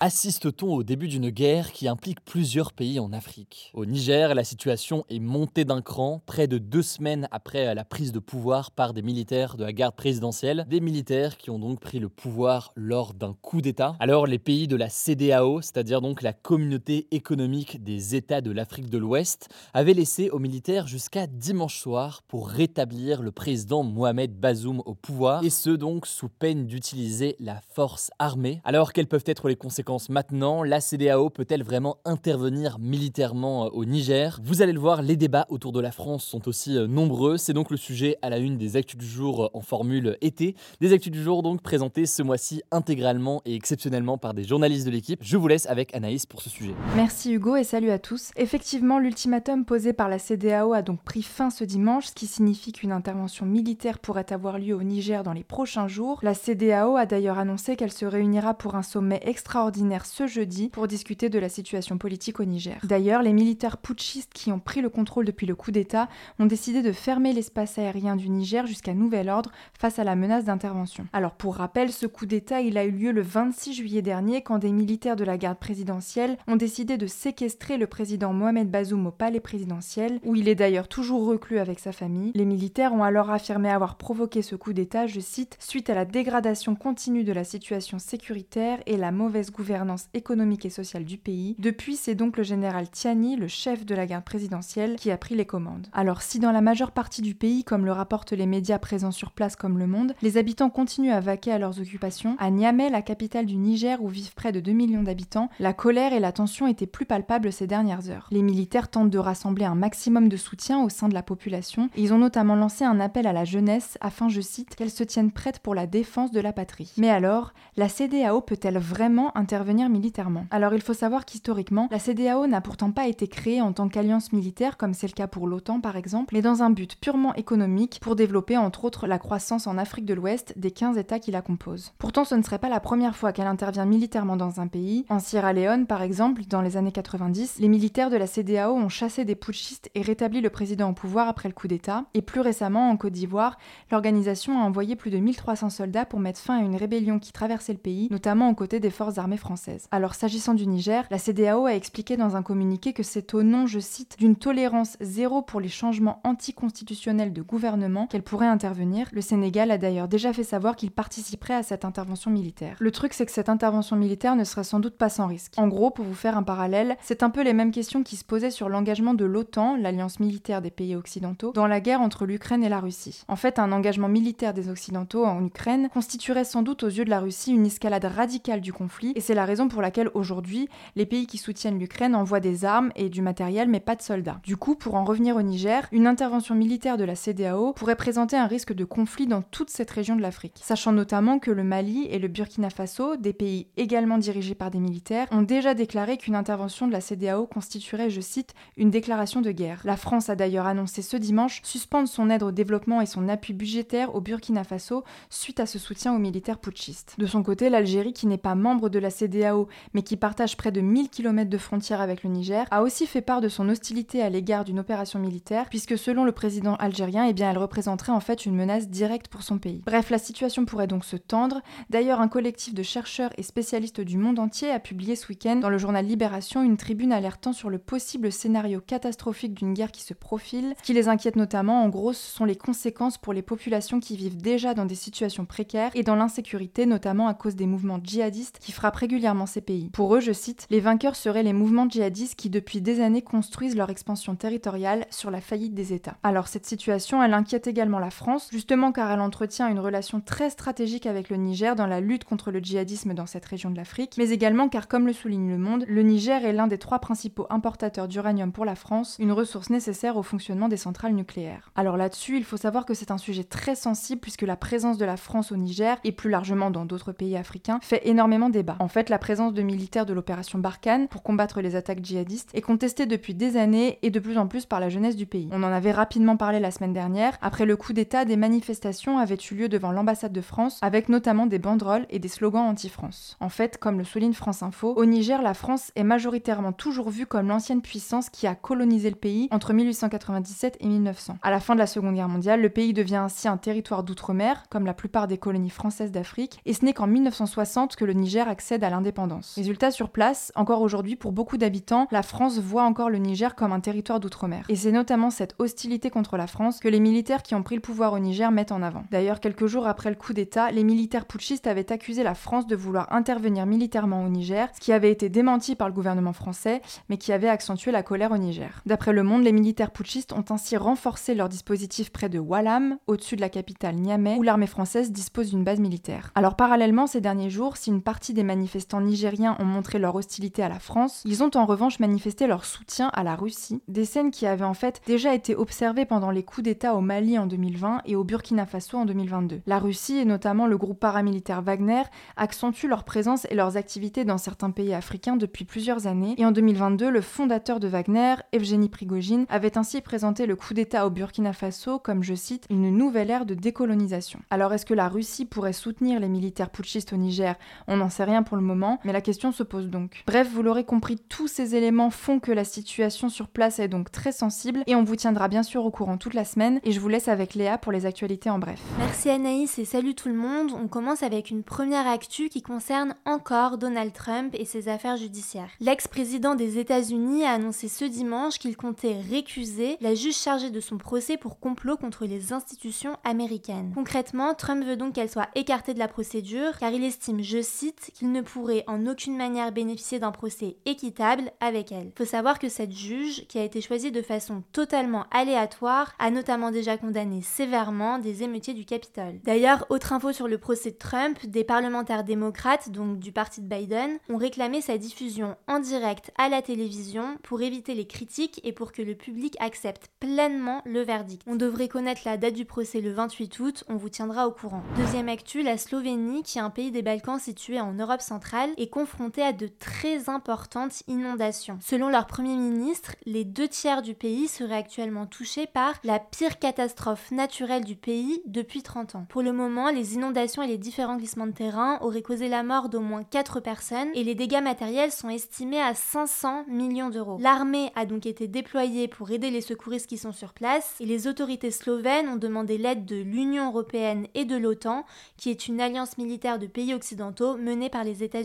Assiste-t-on au début d'une guerre qui implique plusieurs pays en Afrique? Au Niger, la situation est montée d'un cran près de deux semaines après la prise de pouvoir par des militaires de la garde présidentielle, des militaires qui ont donc pris le pouvoir lors d'un coup d'État. Alors les pays de la CDAO, c'est-à-dire donc la communauté économique des États de l'Afrique de l'Ouest, avaient laissé aux militaires jusqu'à dimanche soir pour rétablir le président Mohamed Bazoum au pouvoir, et ce donc sous peine d'utiliser la force armée. Alors quelles peuvent être les conséquences maintenant La CDAO peut-elle vraiment intervenir militairement euh, au Niger? Vous allez le voir, les débats autour de la France sont aussi euh, nombreux. C'est donc le sujet à la une des actus du jour euh, en formule été. Des actus du jour donc présentés ce mois-ci intégralement et exceptionnellement par des journalistes de l'équipe. Je vous laisse avec Anaïs pour ce sujet. Merci Hugo et salut à tous. Effectivement, l'ultimatum posé par la CDAO a donc pris fin ce dimanche, ce qui signifie qu'une intervention militaire pourrait avoir lieu au Niger dans les prochains jours. La CDAO a d'ailleurs annoncé qu'elle se réunira pour un sommet extraordinaire ce jeudi pour discuter de la situation politique au Niger. D'ailleurs, les militaires putschistes qui ont pris le contrôle depuis le coup d'État ont décidé de fermer l'espace aérien du Niger jusqu'à nouvel ordre face à la menace d'intervention. Alors pour rappel, ce coup d'État, il a eu lieu le 26 juillet dernier quand des militaires de la garde présidentielle ont décidé de séquestrer le président Mohamed Bazoum au palais présidentiel, où il est d'ailleurs toujours reclus avec sa famille. Les militaires ont alors affirmé avoir provoqué ce coup d'État, je cite, suite à la dégradation continue de la situation sécuritaire et la mauvaise gouvernance gouvernance économique et sociale du pays. Depuis, c'est donc le général Tiani, le chef de la garde présidentielle, qui a pris les commandes. Alors si dans la majeure partie du pays, comme le rapportent les médias présents sur place comme Le Monde, les habitants continuent à vaquer à leurs occupations, à Niamey, la capitale du Niger où vivent près de 2 millions d'habitants, la colère et la tension étaient plus palpables ces dernières heures. Les militaires tentent de rassembler un maximum de soutien au sein de la population ils ont notamment lancé un appel à la jeunesse afin, je cite, qu'elle se tienne prête pour la défense de la patrie. Mais alors, la CDAO peut-elle vraiment intervenir intervenir militairement. Alors il faut savoir qu'historiquement, la CDAO n'a pourtant pas été créée en tant qu'alliance militaire comme c'est le cas pour l'OTAN par exemple, mais dans un but purement économique pour développer entre autres la croissance en Afrique de l'Ouest des 15 États qui la composent. Pourtant ce ne serait pas la première fois qu'elle intervient militairement dans un pays. En Sierra Leone par exemple, dans les années 90, les militaires de la CDAO ont chassé des putschistes et rétabli le président au pouvoir après le coup d'État. Et plus récemment, en Côte d'Ivoire, l'organisation a envoyé plus de 1300 soldats pour mettre fin à une rébellion qui traversait le pays, notamment aux côtés des forces armées françaises. Alors s'agissant du Niger, la CDAO a expliqué dans un communiqué que c'est au nom, je cite, d'une tolérance zéro pour les changements anticonstitutionnels de gouvernement qu'elle pourrait intervenir. Le Sénégal a d'ailleurs déjà fait savoir qu'il participerait à cette intervention militaire. Le truc c'est que cette intervention militaire ne serait sans doute pas sans risque. En gros, pour vous faire un parallèle, c'est un peu les mêmes questions qui se posaient sur l'engagement de l'OTAN, l'alliance militaire des pays occidentaux, dans la guerre entre l'Ukraine et la Russie. En fait, un engagement militaire des Occidentaux en Ukraine constituerait sans doute aux yeux de la Russie une escalade radicale du conflit, et c'est la raison pour laquelle aujourd'hui, les pays qui soutiennent l'Ukraine envoient des armes et du matériel mais pas de soldats. Du coup, pour en revenir au Niger, une intervention militaire de la CDAO pourrait présenter un risque de conflit dans toute cette région de l'Afrique, sachant notamment que le Mali et le Burkina Faso, des pays également dirigés par des militaires, ont déjà déclaré qu'une intervention de la CDAO constituerait, je cite, une déclaration de guerre. La France a d'ailleurs annoncé ce dimanche suspendre son aide au développement et son appui budgétaire au Burkina Faso suite à ce soutien aux militaires putschistes. De son côté, l'Algérie, qui n'est pas membre de la CDAO, mais qui partage près de 1000 km de frontières avec le Niger, a aussi fait part de son hostilité à l'égard d'une opération militaire, puisque selon le président algérien, eh bien, elle représenterait en fait une menace directe pour son pays. Bref, la situation pourrait donc se tendre. D'ailleurs, un collectif de chercheurs et spécialistes du monde entier a publié ce week-end dans le journal Libération une tribune alertant sur le possible scénario catastrophique d'une guerre qui se profile. Ce qui les inquiète notamment, en gros, ce sont les conséquences pour les populations qui vivent déjà dans des situations précaires et dans l'insécurité, notamment à cause des mouvements djihadistes qui frapperaient régulièrement ces pays. Pour eux, je cite, les vainqueurs seraient les mouvements djihadistes qui depuis des années construisent leur expansion territoriale sur la faillite des États. Alors cette situation, elle inquiète également la France, justement car elle entretient une relation très stratégique avec le Niger dans la lutte contre le djihadisme dans cette région de l'Afrique, mais également car comme le souligne Le Monde, le Niger est l'un des trois principaux importateurs d'uranium pour la France, une ressource nécessaire au fonctionnement des centrales nucléaires. Alors là-dessus, il faut savoir que c'est un sujet très sensible puisque la présence de la France au Niger, et plus largement dans d'autres pays africains, fait énormément débat. La présence de militaires de l'opération Barkhane pour combattre les attaques djihadistes est contestée depuis des années et de plus en plus par la jeunesse du pays. On en avait rapidement parlé la semaine dernière. Après le coup d'État, des manifestations avaient eu lieu devant l'ambassade de France avec notamment des banderoles et des slogans anti-France. En fait, comme le souligne France Info, au Niger, la France est majoritairement toujours vue comme l'ancienne puissance qui a colonisé le pays entre 1897 et 1900. À la fin de la Seconde Guerre mondiale, le pays devient ainsi un territoire d'outre-mer, comme la plupart des colonies françaises d'Afrique, et ce n'est qu'en 1960 que le Niger accède à l'indépendance. Résultat sur place, encore aujourd'hui, pour beaucoup d'habitants, la France voit encore le Niger comme un territoire d'outre-mer. Et c'est notamment cette hostilité contre la France que les militaires qui ont pris le pouvoir au Niger mettent en avant. D'ailleurs, quelques jours après le coup d'État, les militaires putschistes avaient accusé la France de vouloir intervenir militairement au Niger, ce qui avait été démenti par le gouvernement français, mais qui avait accentué la colère au Niger. D'après Le Monde, les militaires putschistes ont ainsi renforcé leur dispositif près de Walam, au-dessus de la capitale Niamey, où l'armée française dispose d'une base militaire. Alors parallèlement, ces derniers jours, si une partie des manifestants nigériens ont montré leur hostilité à la France, ils ont en revanche manifesté leur soutien à la Russie, des scènes qui avaient en fait déjà été observées pendant les coups d'État au Mali en 2020 et au Burkina Faso en 2022. La Russie et notamment le groupe paramilitaire Wagner accentuent leur présence et leurs activités dans certains pays africains depuis plusieurs années et en 2022, le fondateur de Wagner, Evgeny Prigogine, avait ainsi présenté le coup d'État au Burkina Faso comme, je cite, une nouvelle ère de décolonisation. Alors est-ce que la Russie pourrait soutenir les militaires putschistes au Niger? On n'en sait rien pour le moment, mais la question se pose donc. Bref, vous l'aurez compris, tous ces éléments font que la situation sur place est donc très sensible et on vous tiendra bien sûr au courant toute la semaine et je vous laisse avec Léa pour les actualités en bref. Merci Anaïs et salut tout le monde. On commence avec une première actu qui concerne encore Donald Trump et ses affaires judiciaires. L'ex-président des États-Unis a annoncé ce dimanche qu'il comptait récuser la juge chargée de son procès pour complot contre les institutions américaines. Concrètement, Trump veut donc qu'elle soit écartée de la procédure car il estime, je cite, qu'il ne pourrait en aucune manière bénéficier d'un procès équitable avec elle. Faut savoir que cette juge, qui a été choisie de façon totalement aléatoire, a notamment déjà condamné sévèrement des émeutiers du Capitole. D'ailleurs, autre info sur le procès de Trump, des parlementaires démocrates, donc du parti de Biden, ont réclamé sa diffusion en direct à la télévision pour éviter les critiques et pour que le public accepte pleinement le verdict. On devrait connaître la date du procès le 28 août, on vous tiendra au courant. Deuxième actu, la Slovénie, qui est un pays des Balkans situé en Europe centrale, est confrontée à de très importantes inondations. Selon leur premier ministre, les deux tiers du pays seraient actuellement touchés par la pire catastrophe naturelle du pays depuis 30 ans. Pour le moment, les inondations et les différents glissements de terrain auraient causé la mort d'au moins 4 personnes et les dégâts matériels sont estimés à 500 millions d'euros. L'armée a donc été déployée pour aider les secouristes qui sont sur place et les autorités slovènes ont demandé l'aide de l'Union européenne et de l'OTAN, qui est une alliance militaire de pays occidentaux menée par les États-Unis.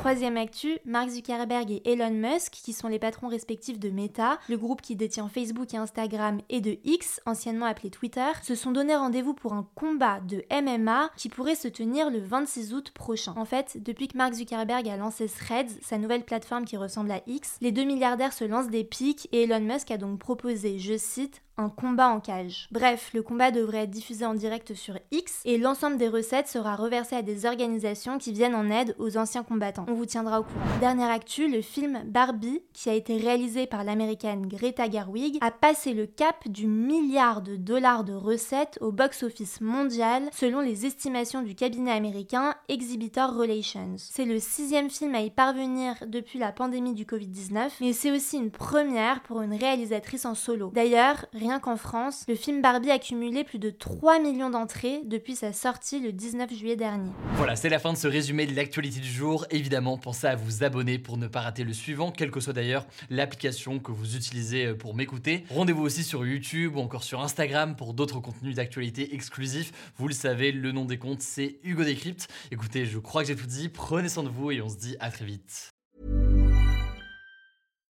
Troisième actu, Mark Zuckerberg et Elon Musk, qui sont les patrons respectifs de Meta, le groupe qui détient Facebook et Instagram, et de X, anciennement appelé Twitter, se sont donné rendez-vous pour un combat de MMA qui pourrait se tenir le 26 août prochain. En fait, depuis que Mark Zuckerberg a lancé Threads, sa nouvelle plateforme qui ressemble à X, les deux milliardaires se lancent des pics et Elon Musk a donc proposé, je cite, un combat en cage. Bref, le combat devrait être diffusé en direct sur X et l'ensemble des recettes sera reversé à des organisations qui viennent en aide aux anciens combattants. On vous tiendra au courant. Dernière actu, le film Barbie, qui a été réalisé par l'américaine Greta Gerwig, a passé le cap du milliard de dollars de recettes au box-office mondial selon les estimations du cabinet américain Exhibitor Relations. C'est le sixième film à y parvenir depuis la pandémie du Covid-19, mais c'est aussi une première pour une réalisatrice en solo. D'ailleurs, qu'en France, le film Barbie a cumulé plus de 3 millions d'entrées depuis sa sortie le 19 juillet dernier. Voilà, c'est la fin de ce résumé de l'actualité du jour. Évidemment, pensez à vous abonner pour ne pas rater le suivant, quelle que soit d'ailleurs l'application que vous utilisez euh, pour m'écouter. Rendez-vous aussi sur YouTube ou encore sur Instagram pour d'autres contenus d'actualité exclusifs. Vous le savez, le nom des comptes, c'est Hugo Décrypte. Écoutez, je crois que j'ai tout dit. Prenez soin de vous et on se dit à très vite.